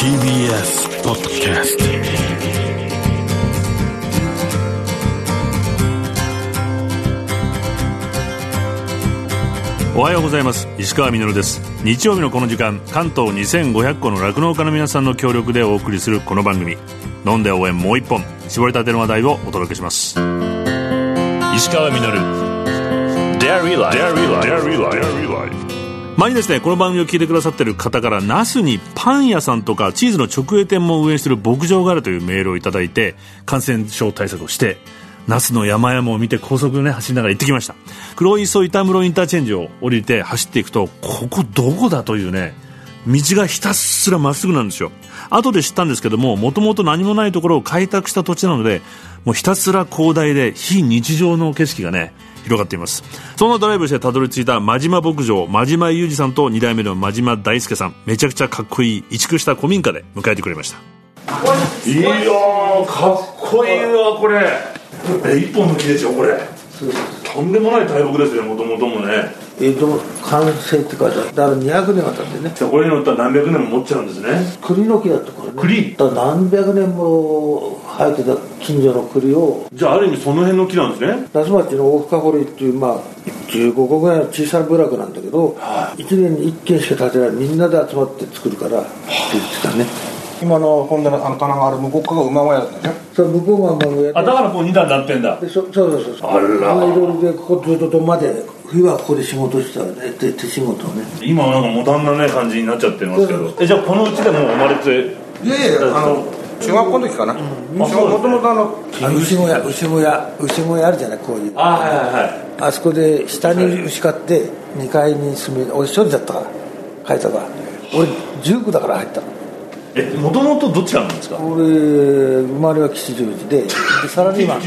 TBS ポッドキャストおはようございます。石川みです。日曜日のこの時間関東2500個の酪農家の皆さんの協力でお送りするこの番組。飲んで応援もう一本。絞りたての話題をお届けします。石川み Dairy Life. Dairy Life 前にですねこの番組を聞いてくださってる方から那須にパン屋さんとかチーズの直営店も運営している牧場があるというメールをいただいて感染症対策をして那須の山々を見て高速で、ね、走りながら行ってきました。黒磯板室インターチェンジを降りて走っていくとここどこだというね道がひたすらまっすぐなんですよ。後で知ったんですけどももともと何もないところを開拓した土地なのでもうひたすら広大で非日常の景色がね広がっています。そんなドライブしてたどり着いた真島牧場真島裕二さんと2代目の真島大輔さん。めちゃくちゃかっこいい移築した古民家で迎えてくれました。いやかっこいいわこれ。え一本の木でしょこれ。とんでもない大木ですねもともともね江戸完成って書いてある。だから200年は経ってね。これに乗ったら何百年も持っちゃうんですね。栗の木だったからね。栗？だから何百年も生えてた近所の栗を。じゃあある意味その辺の木なんですね。那須町の大深堀っていうまあ15個ぐらいの小さな部落なんだけど、はい、1年に1軒しか建てない。みんなで集まって作るからって言ってたね。今の本棚のあの棚がある向こう側が馬小屋なんでしょそう向こうが馬小屋。あだからこう2段になってんだ。でそそうそうそうそう。あら。いろいろでここずっと土間で冬はここで仕事してたらね手手仕事をね。今はなんかモダンなね感じになっちゃってますけど。えじゃあこのうちでもう生まれて？いやいやあの中学校の時かな、うん、もともとあの牛小屋牛小屋牛小屋あるじゃないこういう。あはいはいはい。あそこで下に牛飼って2階に住み俺一人だったから帰ったから俺19だから入ったのえもともとどちらなんですか？俺生まれは吉祥寺ででサラリーマンへ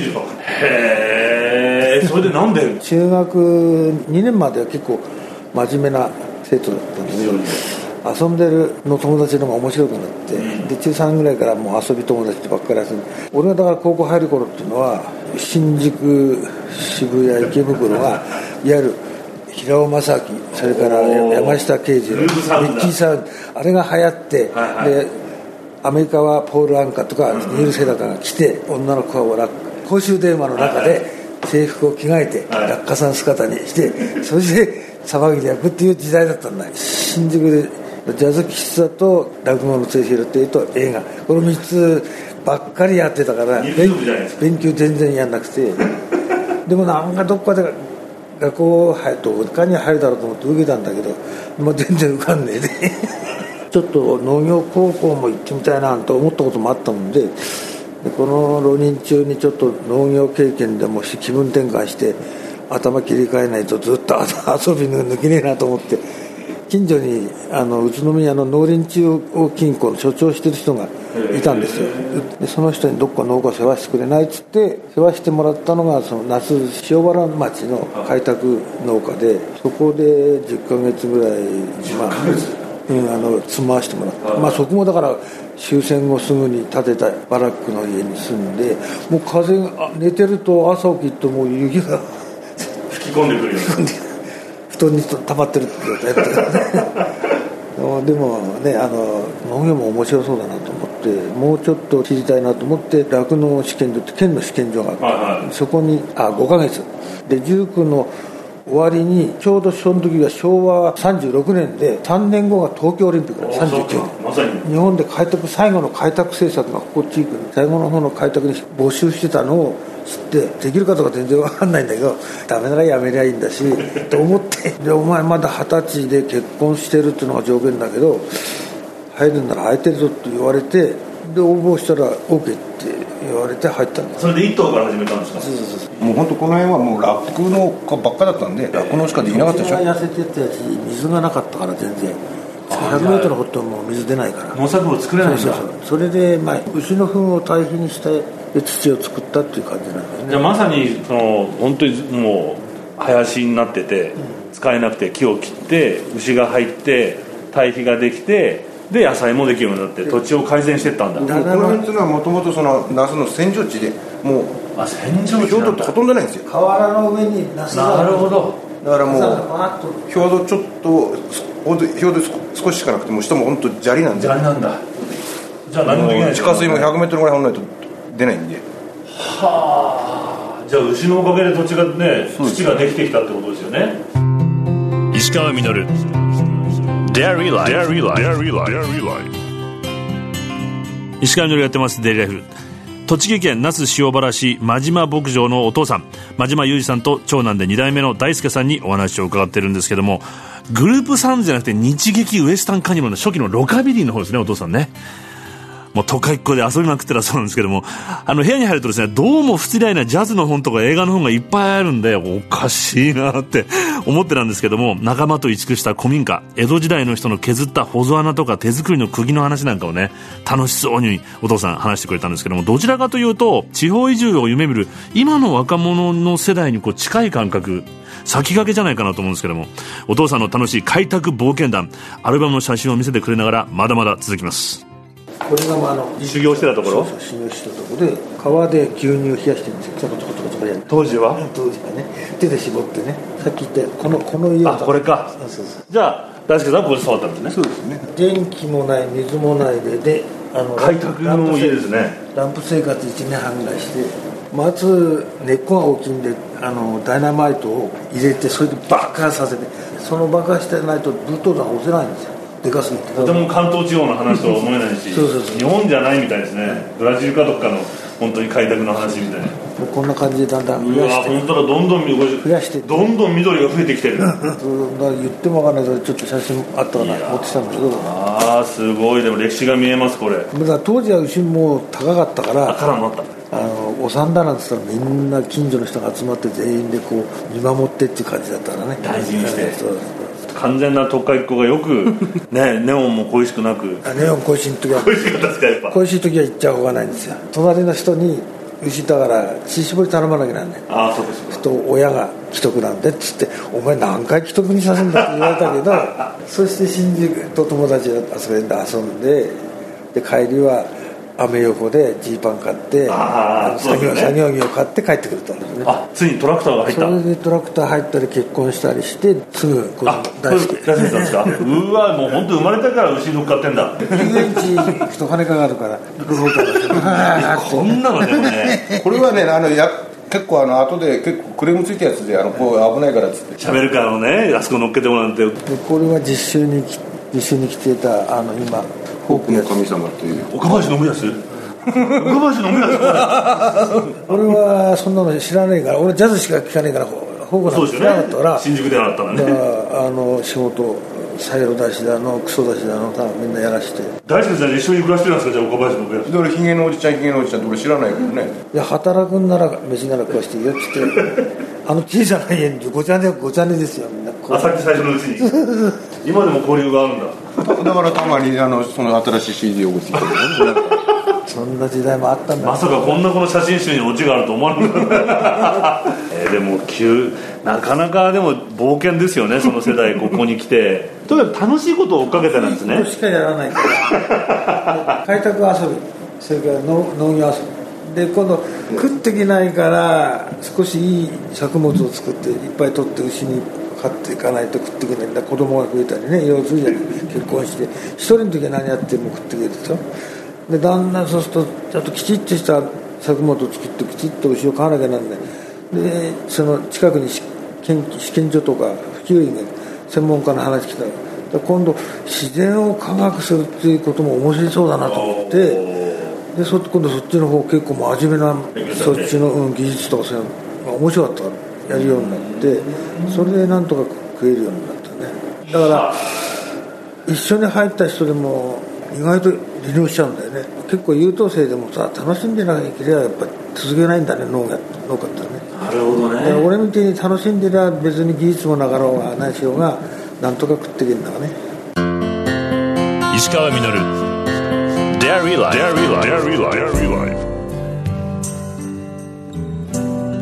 えそれでなんで？中学2年までは結構真面目な生徒だったんだけど遊んでるの友達の方が面白くなって、で中3ぐらいからもう遊び友達ばっかり遊んで俺がだから高校入る頃っていうのは新宿渋谷池袋がいわゆる平尾正明それから山下慶次郎ミッキーさんあれが流行って、はいはい、でアメリカはポール・アンカとかニール・セダカが来て女の子は公衆電話の中で制服を着替えて落下さん姿にしてそして騒ぎで焼くっていう時代だったんだ。新宿でジャズ喫茶と落語の末広っていうと映画。この3つばっかりやってたから勉強全然やんなくて。でもなんかどっかで学校入ると受かに入るだろうと思って受けたんだけど、まあ、全然受かんねえで。ちょっと農業高校も行ってみたいなと思ったこともあったもんででこの浪人中にちょっと農業経験でもし気分転換して頭切り替えないとずっと 遊び抜けねえなと思って近所にあの宇都宮の農林中央金庫の所長してる人がいたんですよ。でその人にどっか農家世話してくれないっつって世話してもらったのがその夏塩原町の開拓農家でそこで10ヶ月ぐらいまあうん、あの住まわしてもらった、まあ、そこもだから終戦後すぐに建てたバラックの家に住んでもう風が寝てると朝起きるともう雪が吹き込んでくるよ布団に溜まってるって状態だった でもねあの農業も面白そうだなと思ってもうちょっと知りたいなと思って酪農試験所って県の試験所があって、はいはい、そこにあ5か月。で19の終わりにちょうどその時が昭和36年で3年後が東京オリンピックだ。39年、日本で開拓最後の開拓政策がここ地域最後の方の開拓に募集してたのを知ってできるかどうか全然分かんないんだけど ダメならやめりゃいいんだしと思って。でお前まだ二十歳で結婚してるっていうのが条件だけど入るんなら空いてるぞって言われてで応募したら OK って言われて入ったんです。それで一頭から始めたんですか？そうそうそう。もう本当この辺はもう酪農家ばっかだったんで酪農しかできなかったでしょ？痩せてたやつ水がなかったから全然。100m 掘っても水出ないから。農作物作れないんだ。そうそうそれで、まあ、牛の糞を堆肥にして土を作ったっていう感じなんですね。じゃあまさにその本当にもう林になってて、使えなくて木を切って牛が入って堆肥ができてで野菜もできるようになって土地を改善していったんだ。この辺っていうのはもともとその那須の扇状地でもうあ扇状地表土ってほとんどないんですよ。河原の上に那須なるほど。だからもう表土ちょっと表土少ししかなくても下も本当砂利なんで。砂利なんだ。じゃあ何もできない地下水も 100m ぐらい掘んないと出ないんで。はあ。じゃあ牛のおかげで土地がね土ができてきたってことですよね。石川稔 Dairy Life. Dairy Life. 石川稔やってます。デイリーライフ栃木県那須塩原市真島牧場のお父さん真島裕二さんと長男で2代目の大輔さんにお話を伺ってるんですけどもグループサウンドじゃなくて日劇ウエスタンカニバルの初期のロカビリーの方ですねお父さんねもう都会っ子で遊びまくってたそうなんですけども、あの部屋に入るとですね、どうも不釣り合いなジャズの本とか映画の本がいっぱいあるんで、おかしいなって思ってたんですけども、仲間と移築した古民家、江戸時代の人の削った保存穴とか手作りの釘の話なんかをね、楽しそうにお父さん話してくれたんですけども、どちらかというと、地方移住を夢見る今の若者の世代にこう近い感覚、先駆けじゃないかなと思うんですけども、お父さんの楽しい開拓冒険談、アルバムの写真を見せてくれながら、まだまだ続きます。これがまああの修行してたところ？そう修行してたところで川で牛乳を冷やしてるんですよ。ちょこちょこちょこちょ当時は？当時はね。手で絞ってね。さっき言ったこのこの家あこれか。そうそうそう。じゃあ大輔さんはここで触ったんですね。そうですね。電気もない水もないでであの開拓の家ですね。ランプ生活1年半ぐらいしてまず根っこが大きいんであのダイナマイトを入れてそれで爆破させてその爆破してないとブルトーザー押せないんですよでかすぎて。とても関東地方の話とは思えないし そうそうそう。日本じゃないみたいですね。ブラジルかどっかの本当に開拓の話みたいな。こんな感じでだんだんう増やして。わ本当だどんどん緑増やして。どんどん緑が増えてきてる。言ってもわかんないけどちょっと写真あったかな持ってきたんだけど。だああすごい。でも歴史が見えますこれ。から当時は牛も高かったからあからもあった。あのお産だなんて言ったらみんな近所の人が集まって全員でこう見守ってっていう感じだったからね。大事にして。そうそう完全な都会っ子がよく ねネオンも恋しくなく。あネオン恋しい時は。恋しかったですかやっぱ。恋しい時は行っちゃおうがないんですよ。隣の人に牛だから血絞り頼まなきゃなんない。ああそうですそうですと親が既得なんでっつって「お前何回既得にさせんだ」って言われたけど そして新宿と友達があそこで遊んでで帰りはアメ横でジーパン買って作業作業着を買って帰ってくると、ね、あついにトラクターが入った。それでトラクター入ったり結婚したりしてすぐこあの大好き。き大好きさんですか？うわもう本当生まれたから牛乗っかって。んだ遊園地行くと金かかるから。ローターこんなのでもね。これはねあのや結構あの後で結構クレームついたやつであのこう危ないからっつって。シャベルカーのねあそこ乗っけてもらって。でこれは実習にき実習に来てたあの今フォークやつ神様という。岡林信康？岡林信康？俺はそんなの知らねえから俺ジャズしか聴かねえからフォークなんて知そうですよね。らなかったから新宿で習ったんだだねからあの仕事サイロ出しだのクソ出しだのたみんなやらして。い大輔さん一緒に暮らしてるんですか？じゃあ岡林信康。で俺ヒゲのおじちゃんヒゲのおじちゃんって俺知らないけどね。や働くんなら飯なら食わしていいよっつって あの小さな家にごちゃねごちゃねですよみんな。あさっき最初のうちに。今でも交流があるんだだからたまにあのその新しい CD を送ってきてそんな時代もあったんだまさかこんなこの写真集にオチがあると思わなかった。えーでも急なかなかでも冒険ですよねその世代ここに来て。とにかく楽しいことを追っかけてなんですね。しかやらないから開拓遊びそれから農農業遊び。で今度食っていけないから少しいい作物を作っていっぱい取って牛に飼っていかないと食っていけないんだ。子供が増えたりねいろいろするじゃない結婚して一人の時は何やっても食っていけるでしょ。でだんだんそうするとちゃんときちっとした作物を作ってきちっと牛を飼わなきゃなんない。でその近くに試験試験所とか普及員が専門家の話来た。らで今度自然を科学するっていうことも面白そうだなと思って。でそ今度そっちの方結構真面目なそっちの、うん、技術とかそういうのが面白かったからやるようになってそれでなんとか食えるようになったね。だから一緒に入った人でも意外と離農しちゃうんだよね。結構優等生でもさ楽しんでなければやっぱ続けないんだね農家農家ってね。なるほどだから俺みたいに楽しんでりゃ別に技術もなかろうがないしようがなんとか食っていけんだからね。石川稔。Dairy Life Dairy Life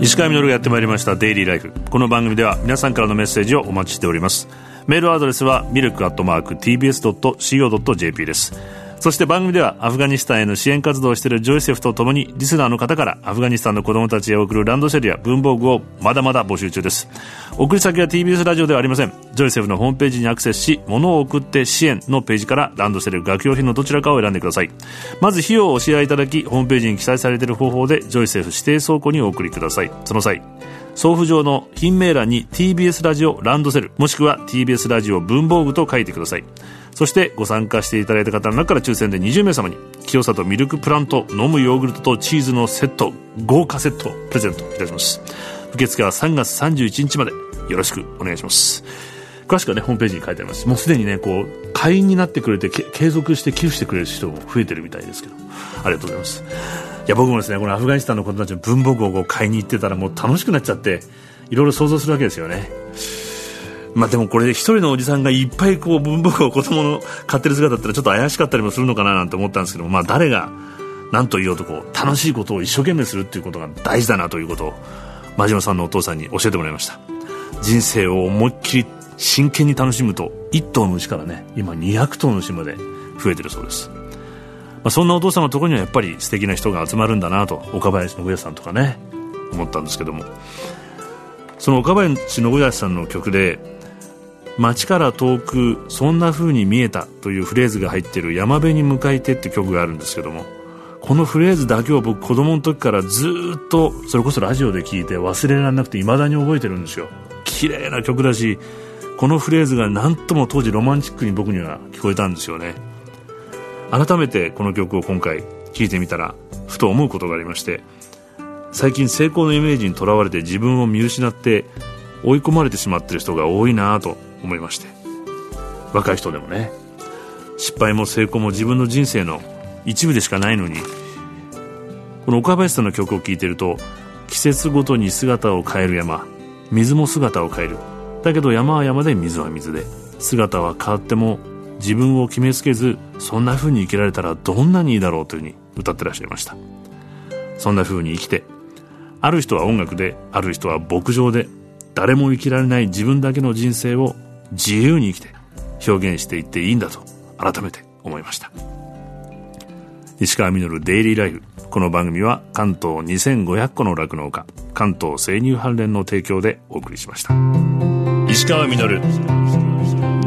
石川稔がやってまいりましたデイリーライフこの番組では皆さんからのメッセージをお待ちしております。メールアドレスはミルクアットマーク TBS.CO.JP です。そして番組ではアフガニスタンへの支援活動をしているジョイセフとともにリスナーの方からアフガニスタンの子供たちへ送るランドセルや文房具をまだまだ募集中です。送り先は TBS ラジオではありません。ジョイセフのホームページにアクセスし物を送って支援のページからランドセル学用品のどちらかを選んでください。まず費用をお支払いいただきホームページに記載されている方法でジョイセフ指定倉庫にお送りください。その際送付上の品名欄に TBS ラジオランドセルもしくは TBS ラジオ文房具と書いてください。そしてご参加していただいた方の中から抽選で20名様に清里ミルクプラント飲むヨーグルトとチーズのセット豪華セットをプレゼントいたします。受付は3月31日まで。よろしくお願いします。詳しくはねホームページに書いてあります。もうすでにねこう会員になってくれて継続して寄付してくれる人も増えてるみたいですけど。ありがとうございます。や僕もですねこのアフガニスタンの子たちの文房具を買いに行ってたらもう楽しくなっちゃっていろいろ想像するわけですよね。まあでもこれで一人のおじさんがいっぱいこう文房具を子供の買ってる姿だったらちょっと怪しかったりもするのかななんて思ったんですけどまあ誰が何と言おうとこう楽しいことを一生懸命するっていうことが大事だなということを真島さんのお父さんに教えてもらいました。人生を思いっきり真剣に楽しむと1頭の牛からね今200頭の牛まで増えてるそうです。まあ、そんなお父さんのところにはやっぱり素敵な人が集まるんだなと岡林信康さんとかね思ったんですけども。その岡林信康さんの曲で「街から遠くそんな風に見えた」というフレーズが入っている「山辺に向かいて」って曲があるんですけどもこのフレーズだけを僕子供の時からずっとそれこそラジオで聞いて忘れられなくて未だに覚えてるんですよ。綺麗な曲だしこのフレーズが何とも当時ロマンチックに僕には聞こえたんですよね。改めてこの曲を今回聴いてみたらふと思うことがありまして最近成功のイメージにとらわれて自分を見失って追い込まれてしまってる人が多いなと思いまして。若い人でもね。失敗も成功も自分の人生の一部でしかないのにこの岡林さんの曲を聴いてると季節ごとに姿を変える山水も姿を変える。だけど山は山で水は水で姿は変わっても自分を決めつけずそんな風に生きられたらどんなにいいだろうというふうに歌ってらっしゃいました。そんな風に生きてある人は音楽である人は牧場で誰も生きられない自分だけの人生を自由に生きて表現していっていいんだと改めて思いました。石川稔デイリーライフこの番組は関東2500個の酪農家関東生乳関連の提供でお送りしました。石川稔